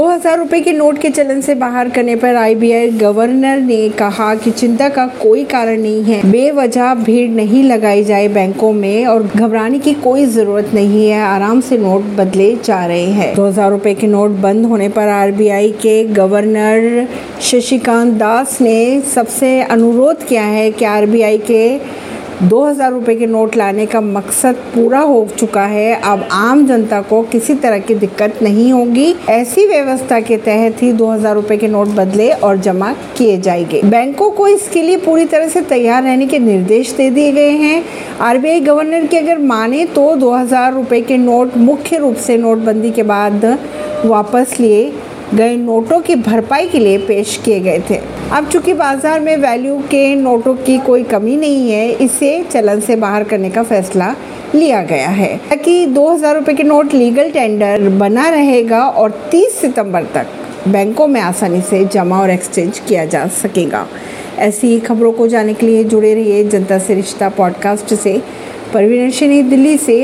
दो हज़ार रुपए के नोट के चलन से बाहर करने पर आरबीआई गवर्नर ने कहा कि चिंता का कोई कारण नहीं है। बेवजह भीड़ नहीं लगाई जाए बैंकों में और घबराने की कोई ज़रूरत नहीं है। आराम से नोट बदले जा रहे हैं। दो हज़ार रुपए के नोट बंद होने पर आरबीआई के गवर्नर शशिकांत दास ने सबसे अनुरोध किया है कि आरबीआई के दो हज़ार रुपये के नोट लाने का मकसद पूरा हो चुका है। अब आम जनता को किसी तरह की दिक्कत नहीं होगी। ऐसी व्यवस्था के तहत ही दो हज़ार रुपये के नोट बदले और जमा किए जाएँगे। बैंकों को इसके लिए पूरी तरह से तैयार रहने के निर्देश दे दिए गए हैं। आरबीआई गवर्नर की अगर माने तो दो हज़ार रुपये के नोट मुख्य रूप से नोटबंदी के बाद वापस लिए गए नोटों की भरपाई के लिए पेश किए गए थे। अब चूँकि बाज़ार में वैल्यू के नोटों की कोई कमी नहीं है, इसे चलन से बाहर करने का फैसला लिया गया है। ताकि दो हज़ार रुपये के नोट लीगल टेंडर बना रहेगा और 30 सितंबर तक बैंकों में आसानी से जमा और एक्सचेंज किया जा सकेगा। ऐसी खबरों को जाने के लिए जुड़े रहिए जनता से रिश्ता पॉडकास्ट से। परवीन दिल्ली से।